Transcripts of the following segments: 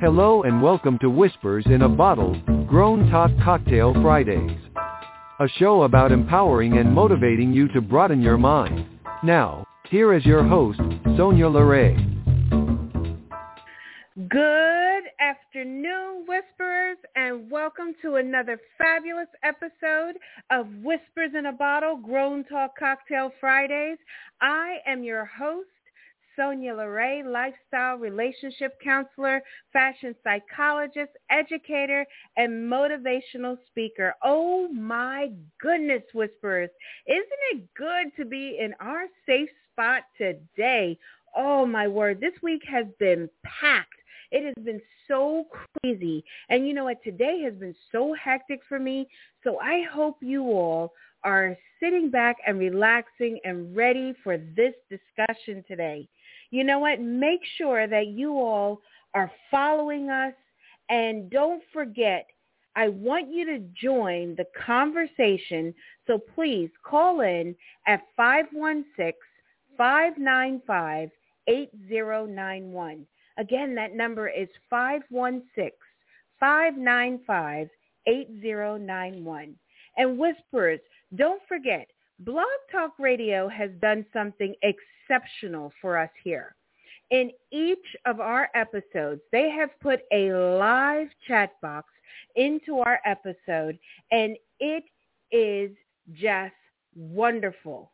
Hello and welcome to Whispers in a Bottle, Grown Talk Cocktail Fridays. A show about empowering and motivating you to broaden your mind. Now, here is your host, Sonya LaRae. Good afternoon, Whisperers, and welcome to another fabulous episode of Whispers in a Bottle, Grown Talk Cocktail Fridays. I am your host, Sonya LaRae, lifestyle relationship counselor, fashion psychologist, educator, and motivational speaker. Oh my goodness, Whisperers. Isn't it good to be in our safe spot today? Oh my word, this week has been packed. It has been so crazy. And you know what? Today has been so hectic for me. So I hope you all are sitting back and relaxing and ready for this discussion today you know what? Make sure that you all are following us and don't forget, I want you to join the conversation. So please call in at 516-595-8091. Again, that number is 516-595-8091. And Whispers, don't forget, Blog Talk Radio has done something exceptional for us here. In each of our episodes, they have put a live chat box into our episode, and it is just wonderful.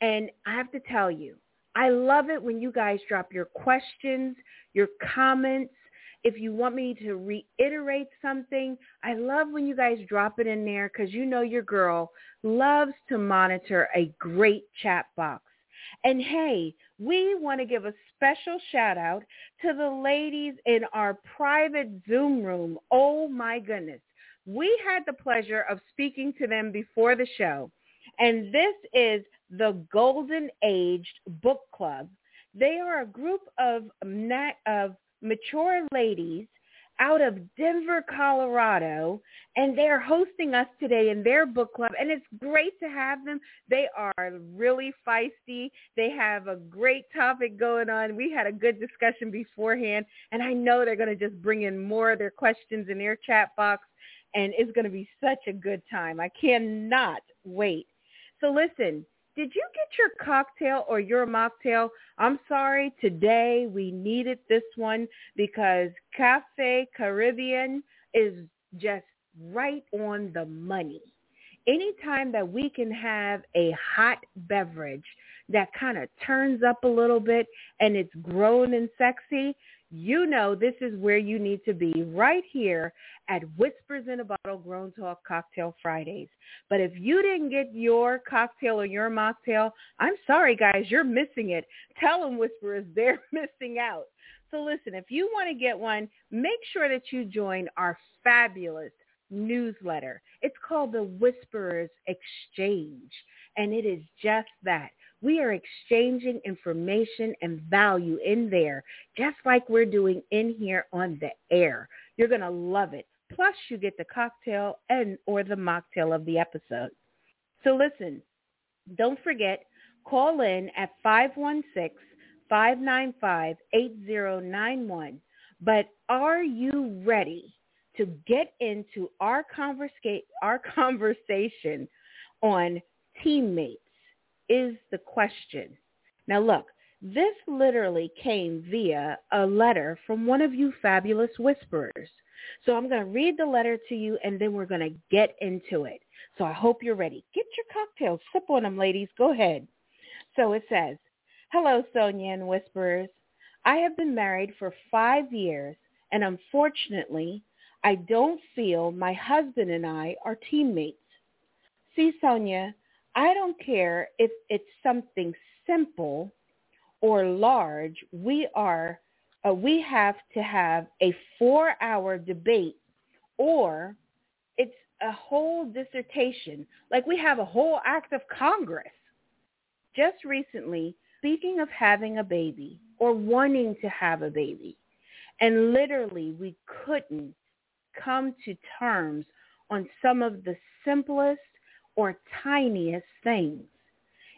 And I have to tell you, I love it when you guys drop your questions, your comments, if you want me to reiterate something, I love when you guys drop it in there because you know your girl loves to monitor a great chat box. And hey, we want to give a special shout out to the ladies in our private Zoom room. Oh my goodness. We had the pleasure of speaking to them before the show. And this is the Golden Aged Book Club. They are a group of, of mature ladies out of Denver, Colorado, and they're hosting us today in their book club. And it's great to have them. They are really feisty. They have a great topic going on. We had a good discussion beforehand, and I know they're going to just bring in more of their questions in their chat box, and it's going to be such a good time. I cannot wait. So listen, did you get your cocktail or your mocktail? I'm sorry, today we needed this one because Cafe Caribbean is just right on the money. Anytime that we can have a hot beverage that kind of turns up a little bit and it's grown and sexy, you know this is where you need to be right here at Whispers in a Bottle Grown Talk Cocktail Fridays. But if you didn't get your cocktail or your mocktail, I'm sorry guys, you're missing it. Tell them Whisperers they're missing out. So listen, if you want to get one, make sure that you join our fabulous newsletter. It's called the Whisperers Exchange, and it is just that. We are exchanging information and value in there, just like we're doing in here on the air. You're going to love it. Plus, you get the cocktail and or the mocktail of the episode. So listen, don't forget, call in at 516-595-8091. But are you ready to get into our, conversa- our conversation on teammates? Is the question. Now look, this literally came via a letter from one of you fabulous whisperers. So I'm going to read the letter to you and then we're going to get into it. So I hope you're ready. Get your cocktails. Sip on them, ladies. Go ahead. So it says, Hello, Sonya and Whisperers. I have been married for five years and unfortunately, I don't feel my husband and I are teammates. See, Sonya, I don't care if it's something simple or large. We are, uh, we have to have a four-hour debate, or it's a whole dissertation. Like we have a whole act of Congress. Just recently, speaking of having a baby or wanting to have a baby, and literally we couldn't come to terms on some of the simplest or tiniest things.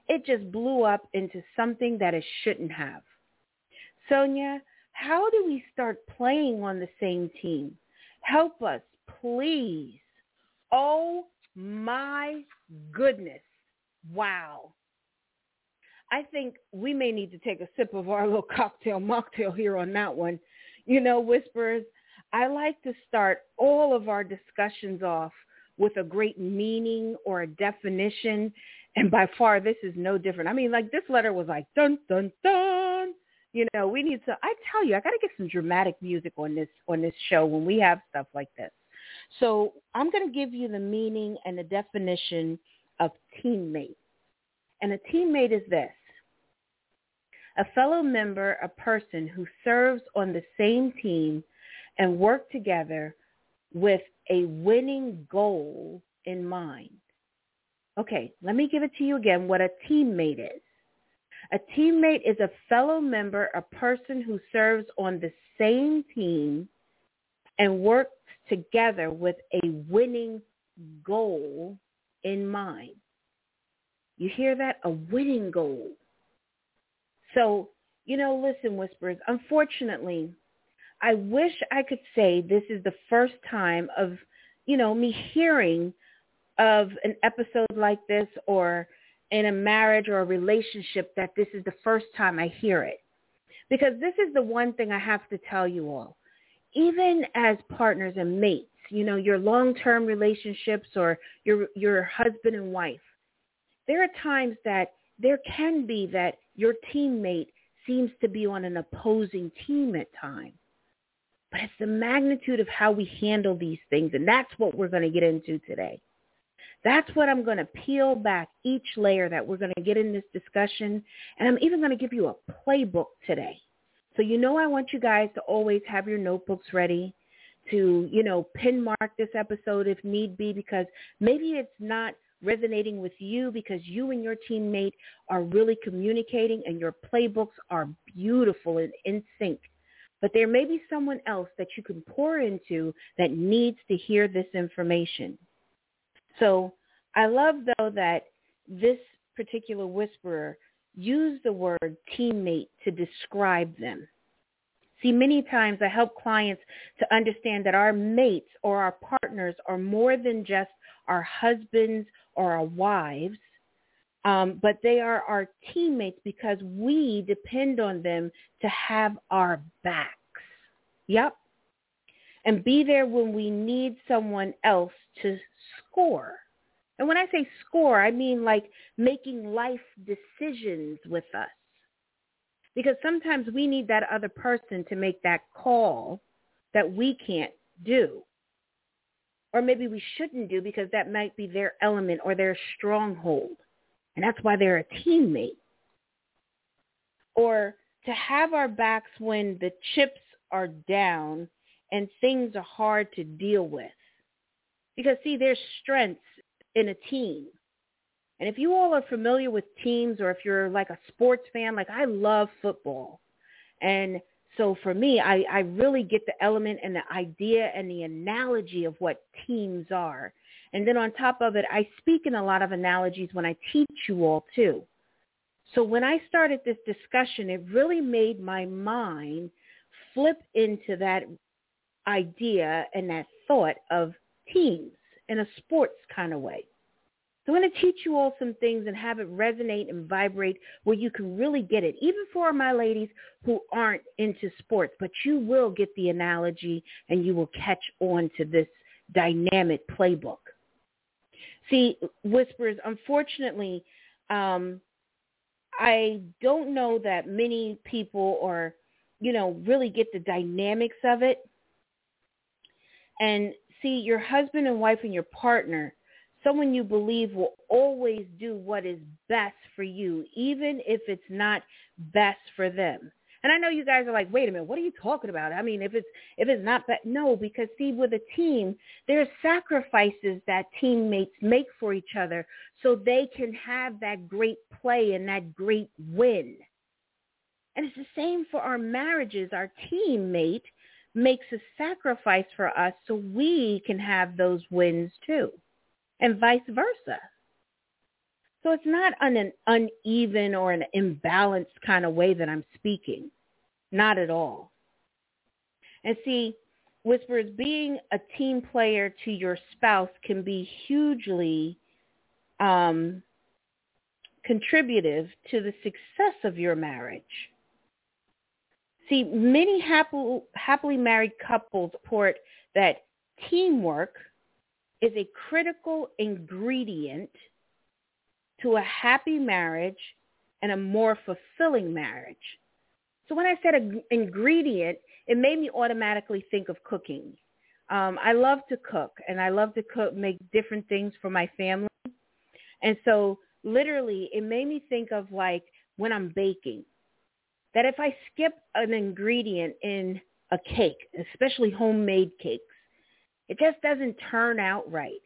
It just blew up into something that it shouldn't have. Sonya, how do we start playing on the same team? Help us, please. Oh my goodness. Wow. I think we may need to take a sip of our little cocktail mocktail here on that one. You know, Whispers, I like to start all of our discussions off with a great meaning or a definition. And by far, this is no different. I mean, like this letter was like, dun, dun, dun. You know, we need to, I tell you, I got to get some dramatic music on this, on this show when we have stuff like this. So I'm going to give you the meaning and the definition of teammate. And a teammate is this. A fellow member, a person who serves on the same team and work together with a winning goal in mind. Okay, let me give it to you again what a teammate is. A teammate is a fellow member, a person who serves on the same team and works together with a winning goal in mind. You hear that? A winning goal. So, you know, listen, Whispers, unfortunately, I wish I could say this is the first time of, you know, me hearing of an episode like this or in a marriage or a relationship that this is the first time I hear it. Because this is the one thing I have to tell you all. Even as partners and mates, you know, your long-term relationships or your your husband and wife, there are times that there can be that your teammate seems to be on an opposing team at times. But it's the magnitude of how we handle these things. And that's what we're going to get into today. That's what I'm going to peel back each layer that we're going to get in this discussion. And I'm even going to give you a playbook today. So you know I want you guys to always have your notebooks ready to, you know, pin mark this episode if need be because maybe it's not resonating with you because you and your teammate are really communicating and your playbooks are beautiful and in sync. But there may be someone else that you can pour into that needs to hear this information. So I love, though, that this particular whisperer used the word teammate to describe them. See, many times I help clients to understand that our mates or our partners are more than just our husbands or our wives, um, but they are our teammates because we depend on them to have our backs. Yep. And be there when we need someone else to score. And when I say score, I mean like making life decisions with us. Because sometimes we need that other person to make that call that we can't do or maybe we shouldn't do because that might be their element or their stronghold. And that's why they're a teammate. Or to have our backs when the chips are down and things are hard to deal with. Because see, there's strengths in a team. And if you all are familiar with teams or if you're like a sports fan, like I love football. And so for me, I, I really get the element and the idea and the analogy of what teams are. And then on top of it, I speak in a lot of analogies when I teach you all too. So when I started this discussion, it really made my mind flip into that idea and that thought of teams in a sports kind of way. So I'm going to teach you all some things and have it resonate and vibrate where you can really get it, even for my ladies who aren't into sports, but you will get the analogy and you will catch on to this dynamic playbook. See, Whispers, unfortunately, um, I don't know that many people are, you know, really get the dynamics of it. And see, your husband and wife and your partner – someone you believe will always do what is best for you, even if it's not best for them. And I know you guys are like, wait a minute, what are you talking about? I mean, if it's if it's not that, no, because see, with a team, there's sacrifices that teammates make for each other so they can have that great play and that great win. And it's the same for our marriages. Our teammate makes a sacrifice for us so we can have those wins too and vice versa. So it's not on an uneven or an imbalanced kind of way that I'm speaking. Not at all. And see, whispers, being a team player to your spouse can be hugely um, contributive to the success of your marriage. See, many happy, happily married couples report that teamwork is a critical ingredient to a happy marriage and a more fulfilling marriage. So when I said an ingredient, it made me automatically think of cooking. Um, I love to cook, and I love to cook, make different things for my family. And so literally, it made me think of like when I'm baking, that if I skip an ingredient in a cake, especially homemade cakes, it just doesn't turn out right.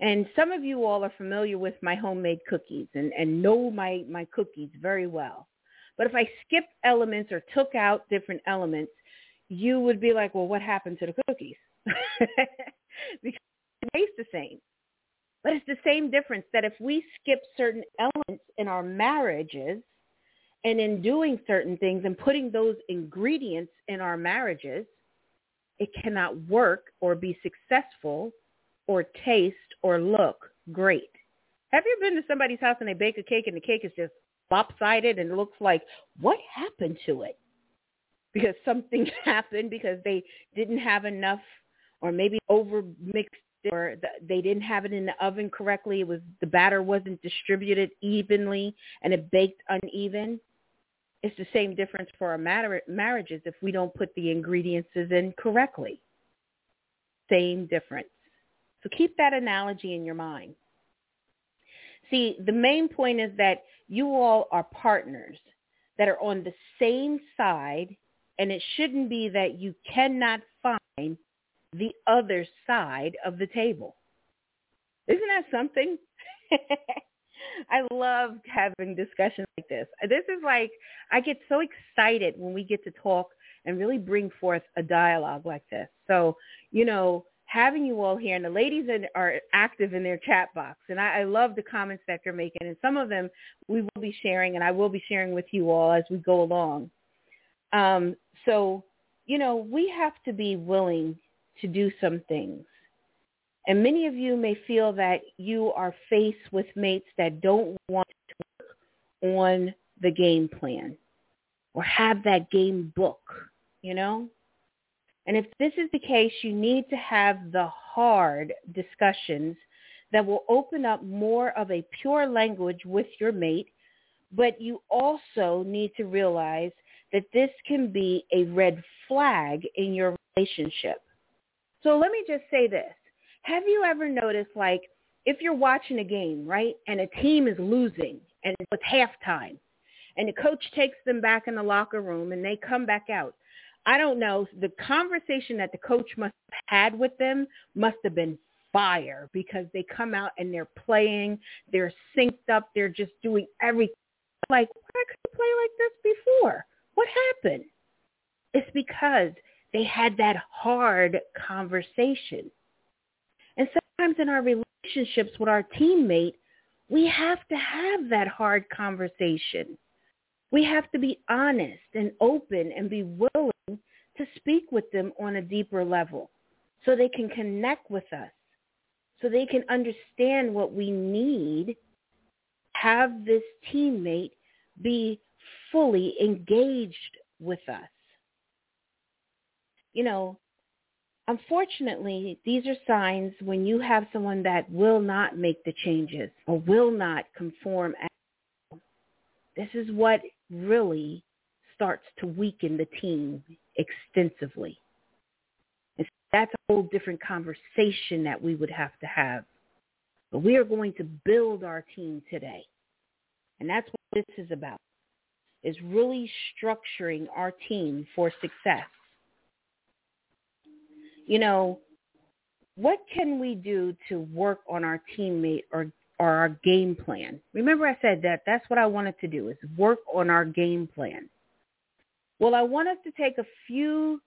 And some of you all are familiar with my homemade cookies and, and know my, my cookies very well. But if I skipped elements or took out different elements, you would be like, well, what happened to the cookies? because it tastes the same. But it's the same difference that if we skip certain elements in our marriages and in doing certain things and putting those ingredients in our marriages, it cannot work or be successful or taste or look great. Have you been to somebody's house and they bake a cake and the cake is just lopsided and looks like, what happened to it? Because something happened because they didn't have enough or maybe over mixed or they didn't have it in the oven correctly. It was the batter wasn't distributed evenly and it baked uneven. It's the same difference for our marriages if we don't put the ingredients in correctly. Same difference. So keep that analogy in your mind. See, the main point is that you all are partners that are on the same side, and it shouldn't be that you cannot find the other side of the table. Isn't that something? I love having discussions like this. This is like, I get so excited when we get to talk and really bring forth a dialogue like this. So, you know, having you all here, and the ladies are active in their chat box, and I, I love the comments that they're making, and some of them we will be sharing, and I will be sharing with you all as we go along. Um, so, you know, we have to be willing to do some things. And many of you may feel that you are faced with mates that don't want to work on the game plan or have that game book, you know? And if this is the case, you need to have the hard discussions that will open up more of a pure language with your mate, but you also need to realize that this can be a red flag in your relationship. So let me just say this. Have you ever noticed like if you're watching a game, right, and a team is losing and it's halftime and the coach takes them back in the locker room and they come back out. I don't know, the conversation that the coach must have had with them must have been fire because they come out and they're playing, they're synced up, they're just doing everything. Like, why could you play like this before? What happened? It's because they had that hard conversation. And sometimes in our relationships with our teammate, we have to have that hard conversation. We have to be honest and open and be willing to speak with them on a deeper level so they can connect with us, so they can understand what we need, have this teammate be fully engaged with us. You know, Unfortunately, these are signs when you have someone that will not make the changes or will not conform. This is what really starts to weaken the team extensively. And that's a whole different conversation that we would have to have. But we are going to build our team today. And that's what this is about, is really structuring our team for success you know, what can we do to work on our teammate or or our game plan? Remember I said that that's what I wanted to do is work on our game plan. Well, I want us to take a few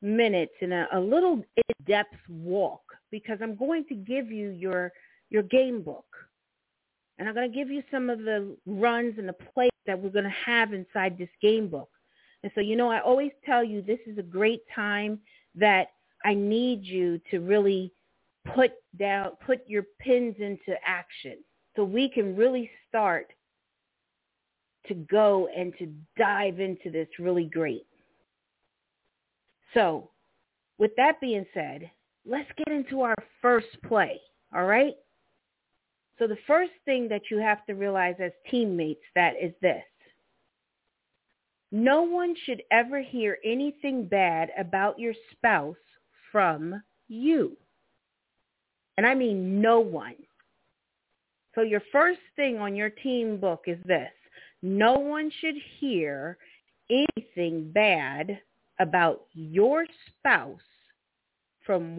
minutes in a, a little in-depth walk because I'm going to give you your your game book. And I'm going to give you some of the runs and the plays that we're going to have inside this game book. And so, you know, I always tell you this is a great time that I need you to really put down, put your pins into action so we can really start to go and to dive into this really great. So with that being said, let's get into our first play, all right? So the first thing that you have to realize as teammates that is this. No one should ever hear anything bad about your spouse from you. And I mean no one. So your first thing on your team book is this. No one should hear anything bad about your spouse from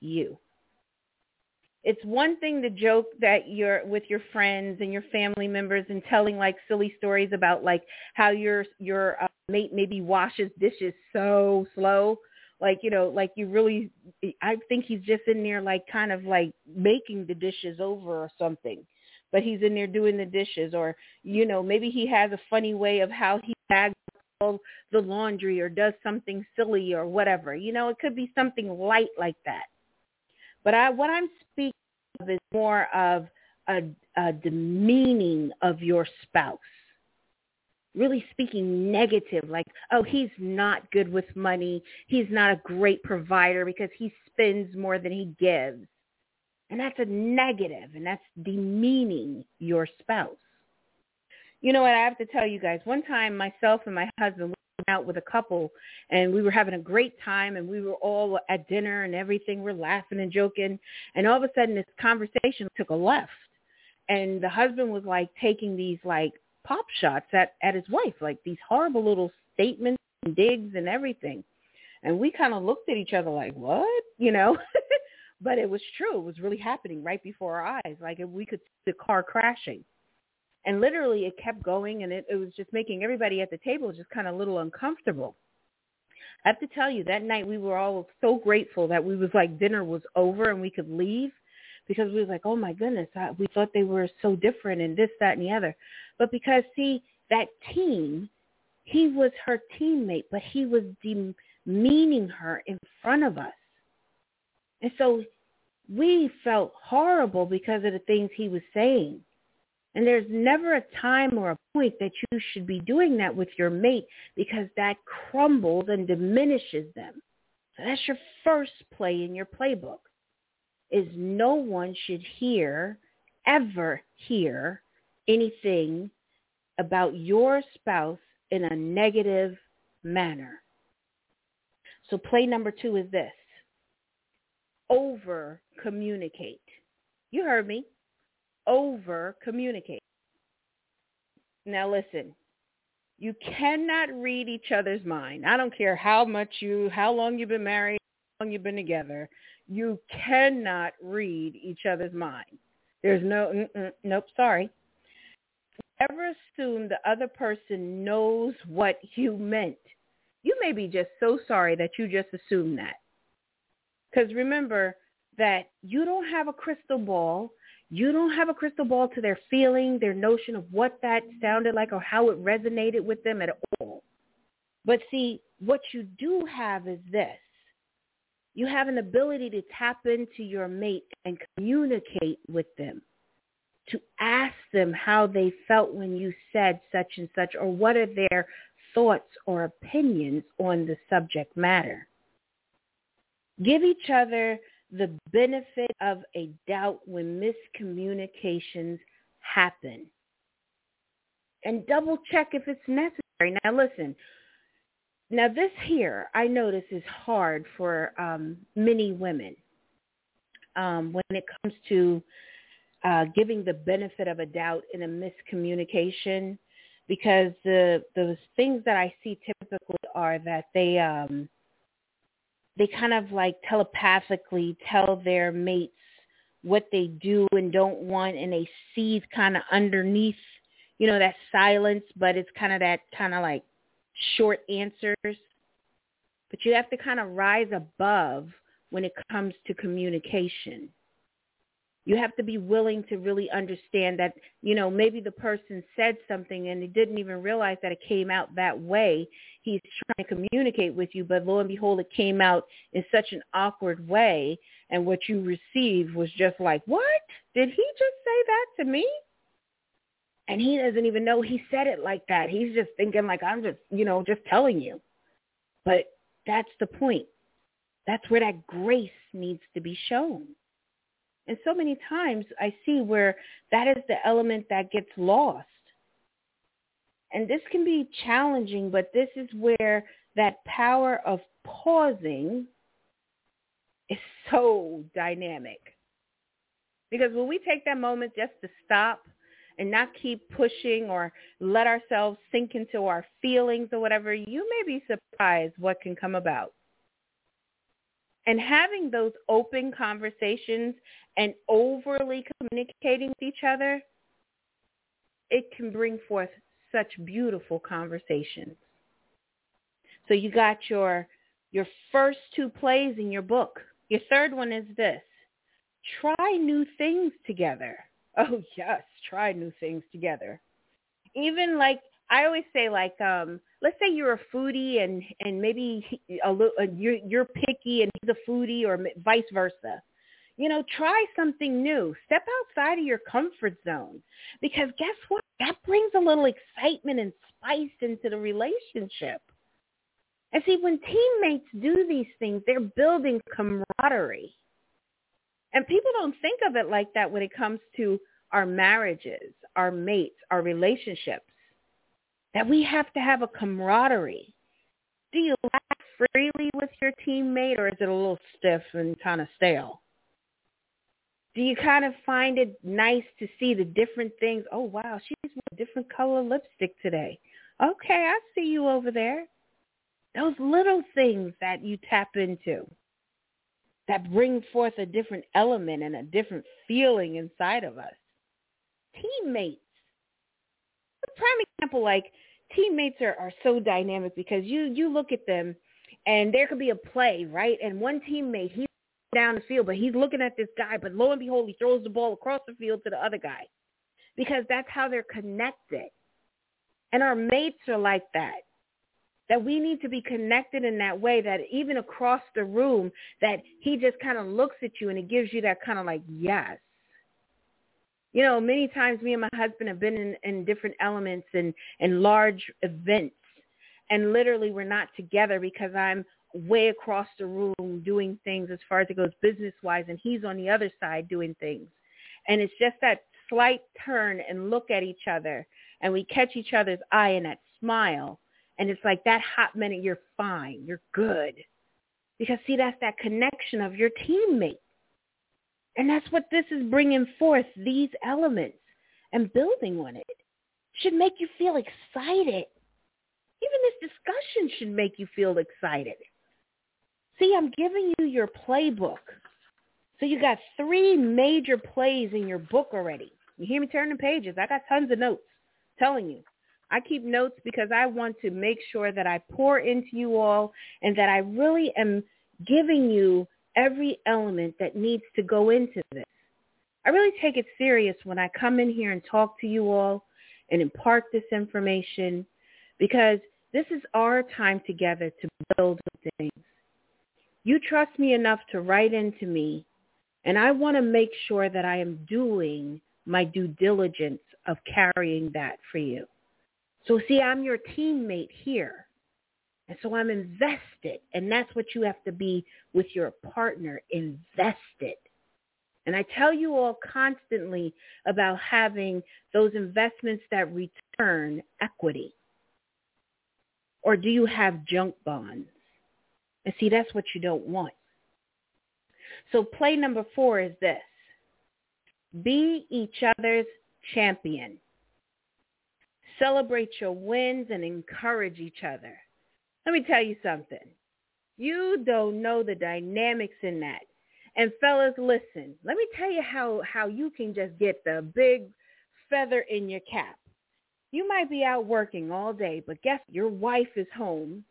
YOU. It's one thing to joke that you're with your friends and your family members and telling like silly stories about like how your your uh, mate maybe washes dishes so slow like you know like you really i think he's just in there like kind of like making the dishes over or something. But he's in there doing the dishes or you know maybe he has a funny way of how he bags all the laundry or does something silly or whatever. You know it could be something light like that. But i what i'm speaking of is more of a, a demeaning of your spouse really speaking negative, like, oh, he's not good with money. He's not a great provider because he spends more than he gives. And that's a negative, and that's demeaning your spouse. You know what? I have to tell you guys, one time myself and my husband went out with a couple, and we were having a great time, and we were all at dinner and everything. We're laughing and joking. And all of a sudden, this conversation took a left. And the husband was like taking these like pop shots at, at his wife, like these horrible little statements and digs and everything. And we kind of looked at each other like, what? You know? but it was true. It was really happening right before our eyes. Like we could see the car crashing. And literally it kept going and it, it was just making everybody at the table just kind of a little uncomfortable. I have to tell you, that night we were all so grateful that we was like dinner was over and we could leave because we was like, oh my goodness, I, we thought they were so different and this, that, and the other. But because see, that team, he was her teammate, but he was demeaning her in front of us. And so we felt horrible because of the things he was saying. And there's never a time or a point that you should be doing that with your mate because that crumbles and diminishes them. So that's your first play in your playbook is no one should hear, ever hear anything about your spouse in a negative manner. So play number two is this. Over communicate. You heard me. Over communicate. Now listen, you cannot read each other's mind. I don't care how much you, how long you've been married, long you've been together you cannot read each other's mind. There's no, nope, sorry. Never assume the other person knows what you meant. You may be just so sorry that you just assumed that. Because remember that you don't have a crystal ball. You don't have a crystal ball to their feeling, their notion of what that sounded like or how it resonated with them at all. But see, what you do have is this you have an ability to tap into your mate and communicate with them, to ask them how they felt when you said such and such, or what are their thoughts or opinions on the subject matter. Give each other the benefit of a doubt when miscommunications happen. And double check if it's necessary. Now listen, now this here, I notice, is hard for um, many women um, when it comes to uh, giving the benefit of a doubt in a miscommunication, because the the things that I see typically are that they um, they kind of like telepathically tell their mates what they do and don't want, and they see kind of underneath, you know, that silence, but it's kind of that kind of like short answers, but you have to kind of rise above when it comes to communication. You have to be willing to really understand that, you know, maybe the person said something and he didn't even realize that it came out that way. He's trying to communicate with you, but lo and behold, it came out in such an awkward way. And what you received was just like, what? Did he just say that to me? And he doesn't even know he said it like that. He's just thinking like, I'm just, you know, just telling you. But that's the point. That's where that grace needs to be shown. And so many times I see where that is the element that gets lost. And this can be challenging, but this is where that power of pausing is so dynamic. Because when we take that moment just to stop and not keep pushing or let ourselves sink into our feelings or whatever, you may be surprised what can come about. And having those open conversations and overly communicating with each other, it can bring forth such beautiful conversations. So you got your your first two plays in your book. Your third one is this. Try new things together. Oh yes, try new things together. Even like I always say like um let's say you're a foodie and and maybe a little uh, you're you're picky and he's a foodie or vice versa. You know, try something new. Step outside of your comfort zone because guess what? That brings a little excitement and spice into the relationship. And see, when teammates do these things, they're building camaraderie. And people don't think of it like that when it comes to our marriages, our mates, our relationships that we have to have a camaraderie. Do you laugh freely with your teammate or is it a little stiff and kind of stale? Do you kind of find it nice to see the different things? Oh, wow, she's wearing a different color lipstick today. Okay, I see you over there. Those little things that you tap into that bring forth a different element and a different feeling inside of us. Teammates a prime example, like teammates are, are so dynamic because you you look at them and there could be a play, right? And one teammate, he's down the field, but he's looking at this guy, but lo and behold, he throws the ball across the field to the other guy because that's how they're connected. And our mates are like that. That we need to be connected in that way that even across the room that he just kind of looks at you and it gives you that kind of like, yes, you know, many times me and my husband have been in, in different elements and, and large events. And literally we're not together because I'm way across the room doing things as far as it goes business wise and he's on the other side doing things. And it's just that slight turn and look at each other and we catch each other's eye and that smile and it's like that hot minute you're fine, you're good. Because see that's that connection of your teammate. And that's what this is bringing forth, these elements and building on it should make you feel excited. Even this discussion should make you feel excited. See, I'm giving you your playbook. So you got three major plays in your book already. You hear me turning pages. I got tons of notes telling you. I keep notes because I want to make sure that I pour into you all and that I really am giving you every element that needs to go into this. I really take it serious when I come in here and talk to you all and impart this information because this is our time together to build things. You trust me enough to write into me, and I want to make sure that I am doing my due diligence of carrying that for you. So see, I'm your teammate here. And so I'm invested. And that's what you have to be with your partner, invested. And I tell you all constantly about having those investments that return equity. Or do you have junk bonds? And see, that's what you don't want. So play number four is this. Be each other's champion. Celebrate your wins and encourage each other. Let me tell you something. You don't know the dynamics in that. And fellas, listen, let me tell you how, how you can just get the big feather in your cap. You might be out working all day, but guess your wife is home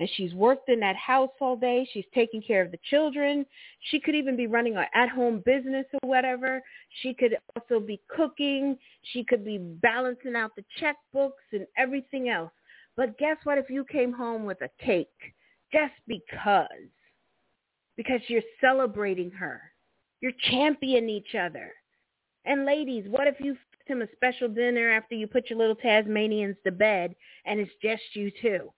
and she's worked in that house all day. She's taking care of the children. She could even be running an at-home business or whatever. She could also be cooking. She could be balancing out the checkbooks and everything else. But guess what if you came home with a cake just because? Because you're celebrating her. You're championing each other. And ladies, what if you him a special dinner after you put your little Tasmanians to bed and it's just you two?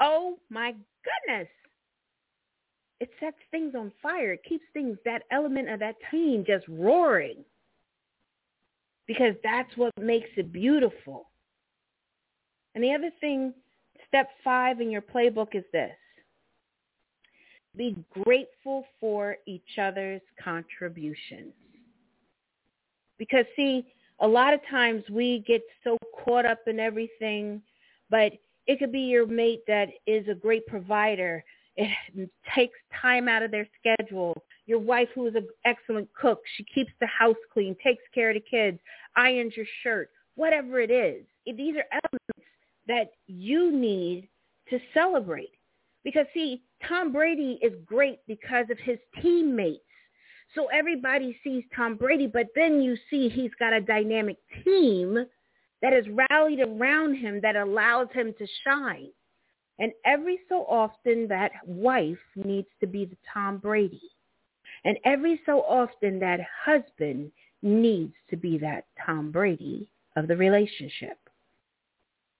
Oh my goodness. It sets things on fire. It keeps things, that element of that team just roaring. Because that's what makes it beautiful. And the other thing, step five in your playbook is this. Be grateful for each other's contributions. Because see, a lot of times we get so caught up in everything, but it could be your mate that is a great provider. It takes time out of their schedule. Your wife who is an excellent cook. She keeps the house clean, takes care of the kids, irons your shirt, whatever it is. These are elements that you need to celebrate. Because see, Tom Brady is great because of his teammates. So everybody sees Tom Brady, but then you see he's got a dynamic team that is rallied around him that allows him to shine. And every so often that wife needs to be the Tom Brady. And every so often that husband needs to be that Tom Brady of the relationship.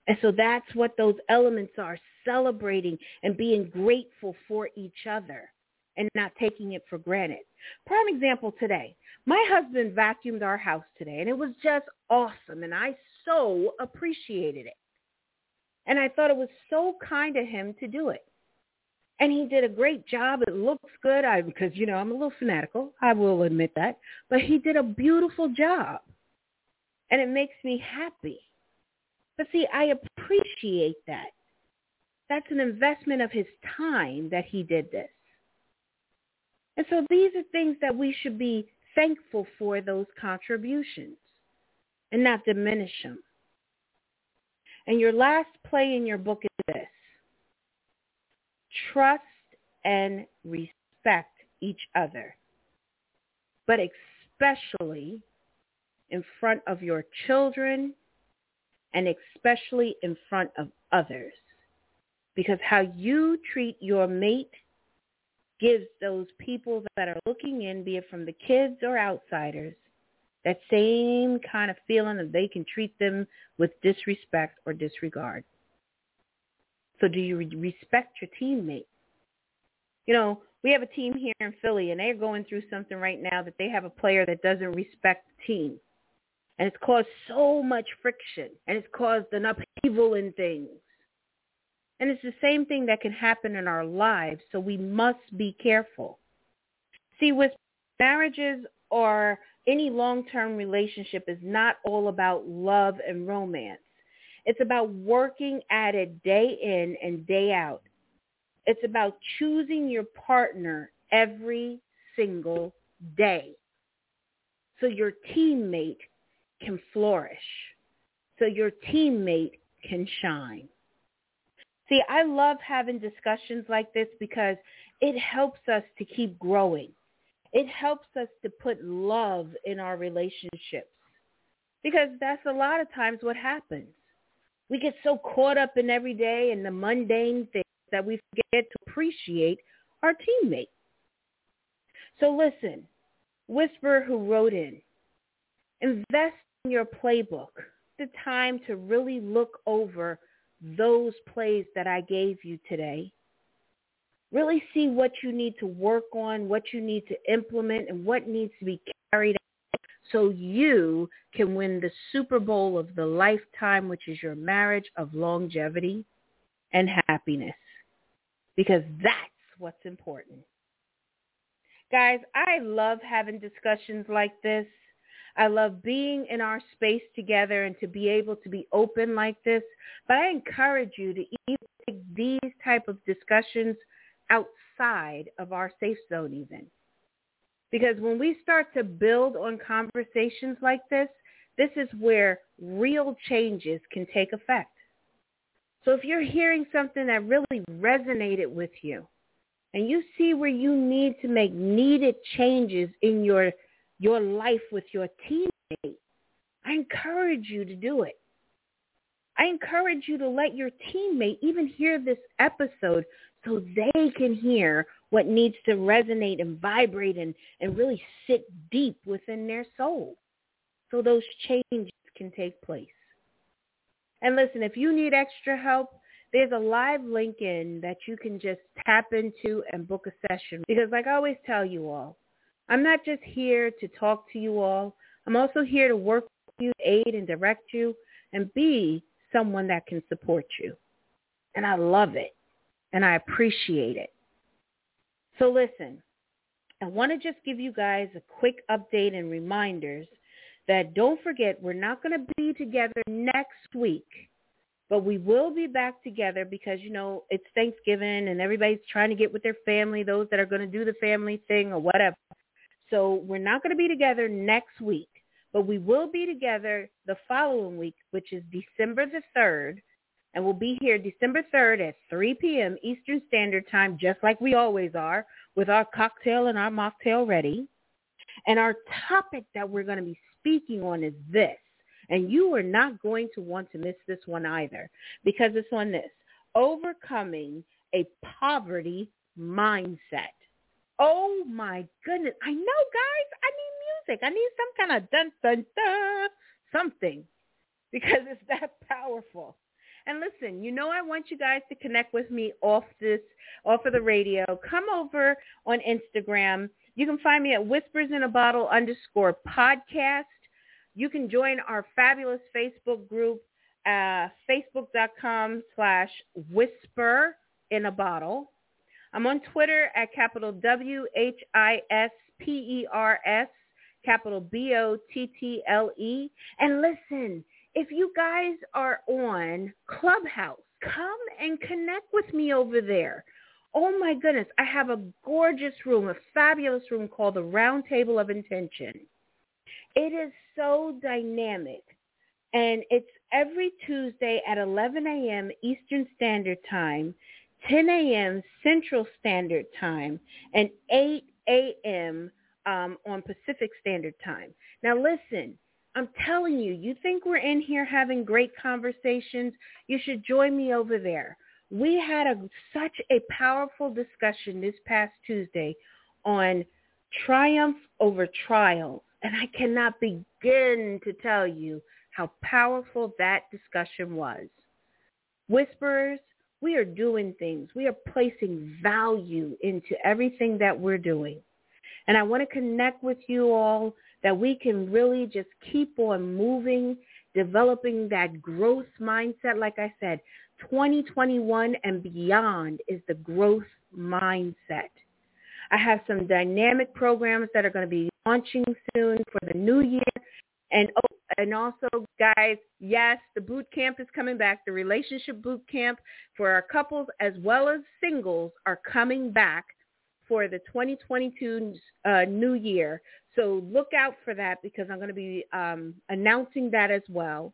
And so that's what those elements are, celebrating and being grateful for each other and not taking it for granted. Prime example today. My husband vacuumed our house today and it was just awesome and I so appreciated it. And I thought it was so kind of him to do it. And he did a great job. It looks good. I because you know I'm a little fanatical. I will admit that. But he did a beautiful job, and it makes me happy. But see, I appreciate that. That's an investment of his time that he did this. And so these are things that we should be thankful for those contributions and not diminish them. And your last play in your book is this. Trust and respect each other, but especially in front of your children and especially in front of others. Because how you treat your mate gives those people that are looking in, be it from the kids or outsiders, that same kind of feeling that they can treat them with disrespect or disregard. So do you respect your teammate? You know, we have a team here in Philly and they're going through something right now that they have a player that doesn't respect the team. And it's caused so much friction and it's caused an upheaval in things. And it's the same thing that can happen in our lives, so we must be careful. See, with marriages or any long-term relationship is not all about love and romance. It's about working at it day in and day out. It's about choosing your partner every single day so your teammate can flourish, so your teammate can shine. See, I love having discussions like this because it helps us to keep growing. It helps us to put love in our relationships because that's a lot of times what happens. We get so caught up in every day and the mundane things that we forget to appreciate our teammate. So listen, Whisper who wrote in, invest in your playbook, the time to really look over those plays that I gave you today. Really see what you need to work on, what you need to implement, and what needs to be carried out so you can win the Super Bowl of the lifetime, which is your marriage of longevity and happiness. Because that's what's important. Guys, I love having discussions like this. I love being in our space together and to be able to be open like this. But I encourage you to even take these type of discussions outside of our safe zone even. Because when we start to build on conversations like this, this is where real changes can take effect. So if you're hearing something that really resonated with you and you see where you need to make needed changes in your your life with your teammate, I encourage you to do it. I encourage you to let your teammate even hear this episode so they can hear what needs to resonate and vibrate and, and really sit deep within their soul so those changes can take place. And listen, if you need extra help, there's a live link in that you can just tap into and book a session. Because like I always tell you all, I'm not just here to talk to you all. I'm also here to work with you, aid and direct you, and be someone that can support you. And I love it. And I appreciate it. So listen, I want to just give you guys a quick update and reminders that don't forget we're not going to be together next week, but we will be back together because, you know, it's Thanksgiving and everybody's trying to get with their family, those that are going to do the family thing or whatever. So we're not going to be together next week, but we will be together the following week, which is December the 3rd. And we'll be here December 3rd at 3 p.m. Eastern Standard Time, just like we always are, with our cocktail and our mocktail ready. And our topic that we're going to be speaking on is this. And you are not going to want to miss this one either because it's on this. Overcoming a poverty mindset. Oh my goodness. I know guys, I need music. I need some kind of dun dun dun something because it's that powerful. And listen, you know I want you guys to connect with me off this off of the radio. Come over on Instagram. You can find me at whispers in a bottle underscore podcast. You can join our fabulous Facebook group, uh, facebook.com slash whisper in a bottle. I'm on Twitter at capital W-H-I-S-P-E-R-S, capital B-O-T-T-L-E. And listen, if you guys are on Clubhouse, come and connect with me over there. Oh my goodness, I have a gorgeous room, a fabulous room called the Round Table of Intention. It is so dynamic. And it's every Tuesday at 11 a.m. Eastern Standard Time, 10 a.m. Central Standard Time, and 8 a.m. Um, on Pacific Standard Time. Now listen, I'm telling you, you think we're in here having great conversations? You should join me over there. We had a, such a powerful discussion this past Tuesday on triumph over trials and I cannot begin to tell you how powerful that discussion was. Whisperers, we are doing things. We are placing value into everything that we're doing. And I want to connect with you all that we can really just keep on moving, developing that growth mindset. Like I said, 2021 and beyond is the growth mindset. I have some dynamic programs that are going to be launching soon for the new year. And oh, and also, guys, yes, the boot camp is coming back. The relationship boot camp for our couples as well as singles are coming back for the 2022 uh, new year. So look out for that because I'm going to be um, announcing that as well.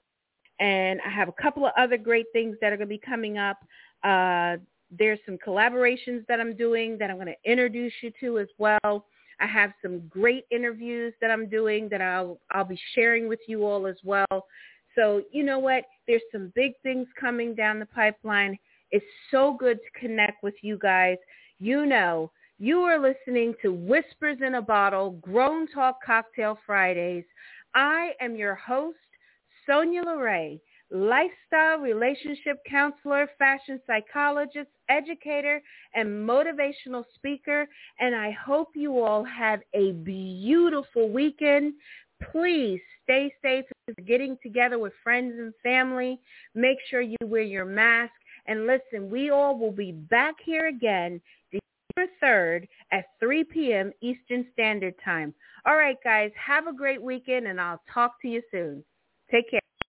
And I have a couple of other great things that are going to be coming up. Uh, there's some collaborations that I'm doing that I'm going to introduce you to as well. I have some great interviews that I'm doing that I'll I'll be sharing with you all as well. So you know what? There's some big things coming down the pipeline. It's so good to connect with you guys. You know, you are listening to Whispers in a Bottle, Grown Talk Cocktail Fridays. I am your host, Sonya LaRae lifestyle relationship counselor, fashion psychologist, educator, and motivational speaker. And I hope you all have a beautiful weekend. Please stay safe getting together with friends and family. Make sure you wear your mask. And listen, we all will be back here again December 3rd at 3 p.m. Eastern Standard Time. All right, guys, have a great weekend, and I'll talk to you soon. Take care.